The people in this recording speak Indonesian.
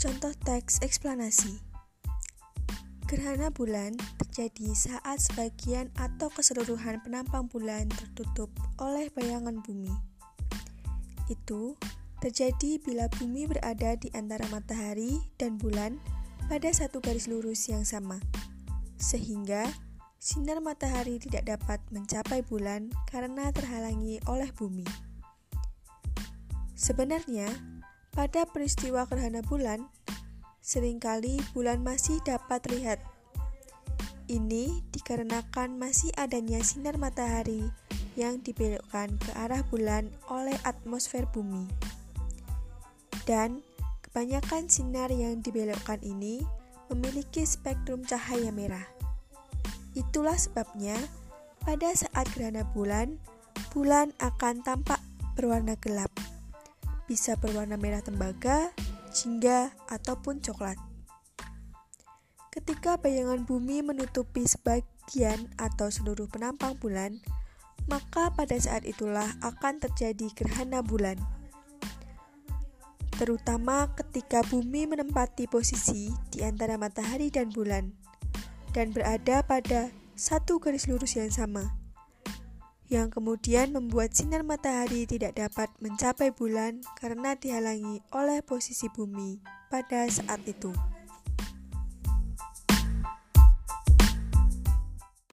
Contoh teks eksplanasi Gerhana bulan terjadi saat sebagian atau keseluruhan penampang bulan tertutup oleh bayangan bumi. Itu terjadi bila bumi berada di antara matahari dan bulan pada satu garis lurus yang sama, sehingga sinar matahari tidak dapat mencapai bulan karena terhalangi oleh bumi. Sebenarnya, pada peristiwa gerhana bulan, sering kali bulan masih dapat terlihat. Ini dikarenakan masih adanya sinar matahari yang dibelokkan ke arah bulan oleh atmosfer bumi. Dan kebanyakan sinar yang dibelokkan ini memiliki spektrum cahaya merah. Itulah sebabnya pada saat gerhana bulan, bulan akan tampak berwarna gelap. Bisa berwarna merah tembaga jingga, ataupun coklat. Ketika bayangan bumi menutupi sebagian atau seluruh penampang bulan, maka pada saat itulah akan terjadi gerhana bulan. Terutama ketika bumi menempati posisi di antara matahari dan bulan dan berada pada satu garis lurus yang sama yang kemudian membuat sinar matahari tidak dapat mencapai bulan karena dihalangi oleh posisi bumi pada saat itu.